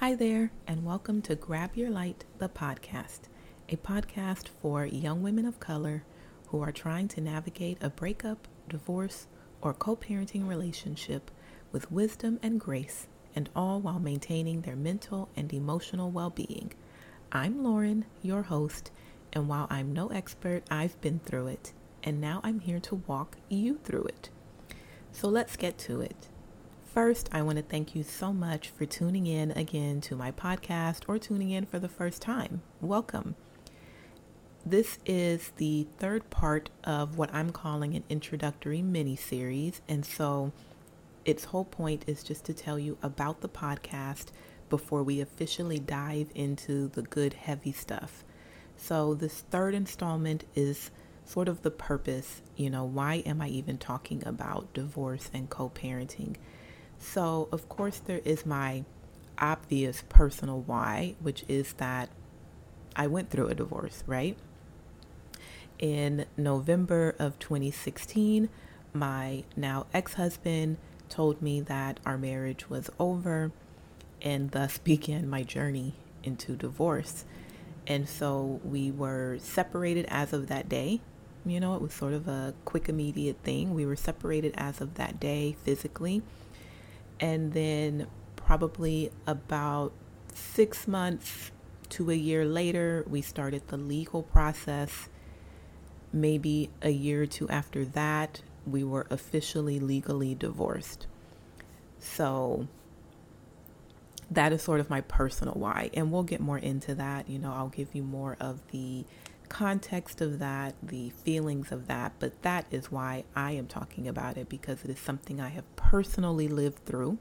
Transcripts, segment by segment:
Hi there, and welcome to Grab Your Light, the podcast, a podcast for young women of color who are trying to navigate a breakup, divorce, or co parenting relationship with wisdom and grace, and all while maintaining their mental and emotional well being. I'm Lauren, your host, and while I'm no expert, I've been through it, and now I'm here to walk you through it. So let's get to it. First, I want to thank you so much for tuning in again to my podcast or tuning in for the first time. Welcome. This is the third part of what I'm calling an introductory mini series. And so its whole point is just to tell you about the podcast before we officially dive into the good, heavy stuff. So, this third installment is sort of the purpose. You know, why am I even talking about divorce and co parenting? So, of course, there is my obvious personal why, which is that I went through a divorce, right? In November of 2016, my now ex husband told me that our marriage was over and thus began my journey into divorce. And so we were separated as of that day. You know, it was sort of a quick, immediate thing. We were separated as of that day physically. And then, probably about six months to a year later, we started the legal process. Maybe a year or two after that, we were officially legally divorced. So, that is sort of my personal why. And we'll get more into that. You know, I'll give you more of the context of that, the feelings of that, but that is why I am talking about it because it is something I have personally lived through,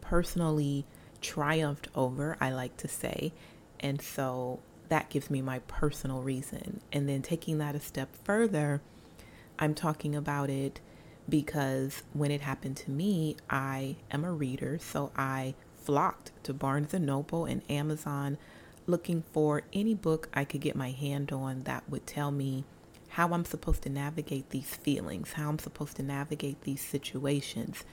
personally triumphed over, I like to say. And so that gives me my personal reason. And then taking that a step further, I'm talking about it because when it happened to me, I am a reader, so I flocked to Barnes and Noble and Amazon looking for any book I could get my hand on that would tell me how I'm supposed to navigate these feelings, how I'm supposed to navigate these situations.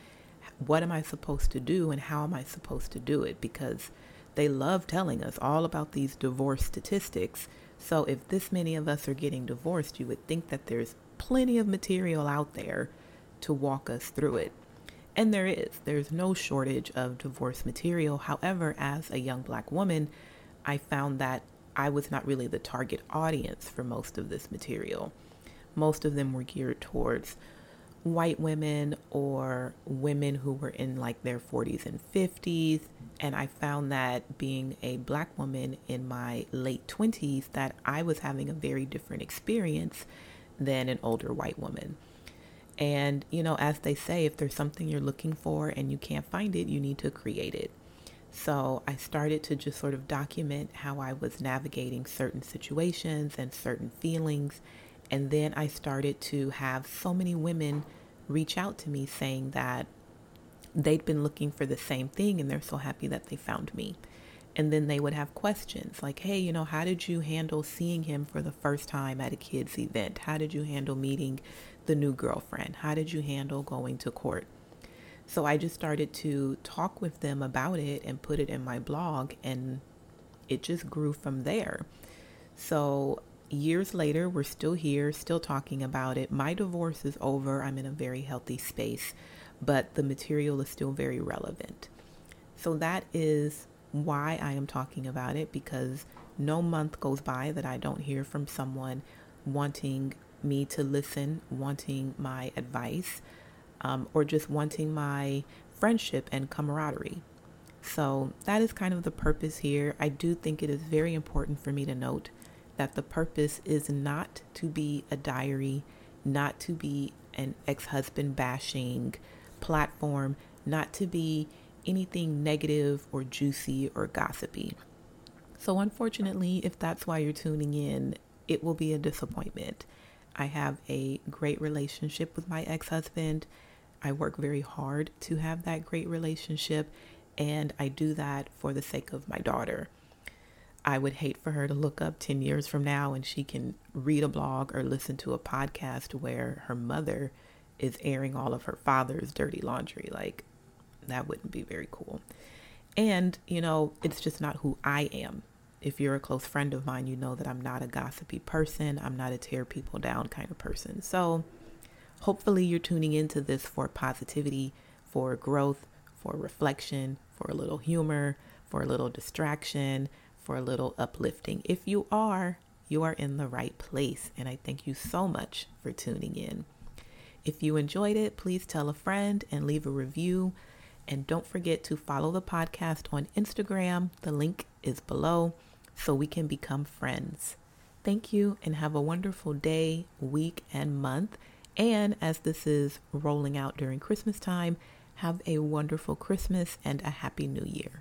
What am I supposed to do and how am I supposed to do it? Because they love telling us all about these divorce statistics. So if this many of us are getting divorced, you would think that there's plenty of material out there to walk us through it. And there is. There's no shortage of divorce material. However, as a young black woman, I found that I was not really the target audience for most of this material. Most of them were geared towards white women or women who were in like their 40s and 50s. And I found that being a black woman in my late 20s, that I was having a very different experience than an older white woman. And, you know, as they say, if there's something you're looking for and you can't find it, you need to create it. So I started to just sort of document how I was navigating certain situations and certain feelings. And then I started to have so many women reach out to me saying that they'd been looking for the same thing and they're so happy that they found me. And then they would have questions like, hey, you know, how did you handle seeing him for the first time at a kid's event? How did you handle meeting the new girlfriend? How did you handle going to court? So I just started to talk with them about it and put it in my blog, and it just grew from there. So years later, we're still here, still talking about it. My divorce is over. I'm in a very healthy space, but the material is still very relevant. So that is why I am talking about it because no month goes by that I don't hear from someone wanting me to listen, wanting my advice um, or just wanting my friendship and camaraderie. So that is kind of the purpose here. I do think it is very important for me to note that the purpose is not to be a diary, not to be an ex husband bashing platform, not to be anything negative or juicy or gossipy. So, unfortunately, if that's why you're tuning in, it will be a disappointment. I have a great relationship with my ex husband. I work very hard to have that great relationship, and I do that for the sake of my daughter. I would hate for her to look up 10 years from now and she can read a blog or listen to a podcast where her mother is airing all of her father's dirty laundry. Like, that wouldn't be very cool. And, you know, it's just not who I am. If you're a close friend of mine, you know that I'm not a gossipy person. I'm not a tear people down kind of person. So hopefully you're tuning into this for positivity, for growth, for reflection, for a little humor, for a little distraction, for a little uplifting. If you are, you are in the right place. And I thank you so much for tuning in. If you enjoyed it, please tell a friend and leave a review. And don't forget to follow the podcast on Instagram. The link is below so we can become friends. Thank you and have a wonderful day, week, and month. And as this is rolling out during Christmas time, have a wonderful Christmas and a happy new year.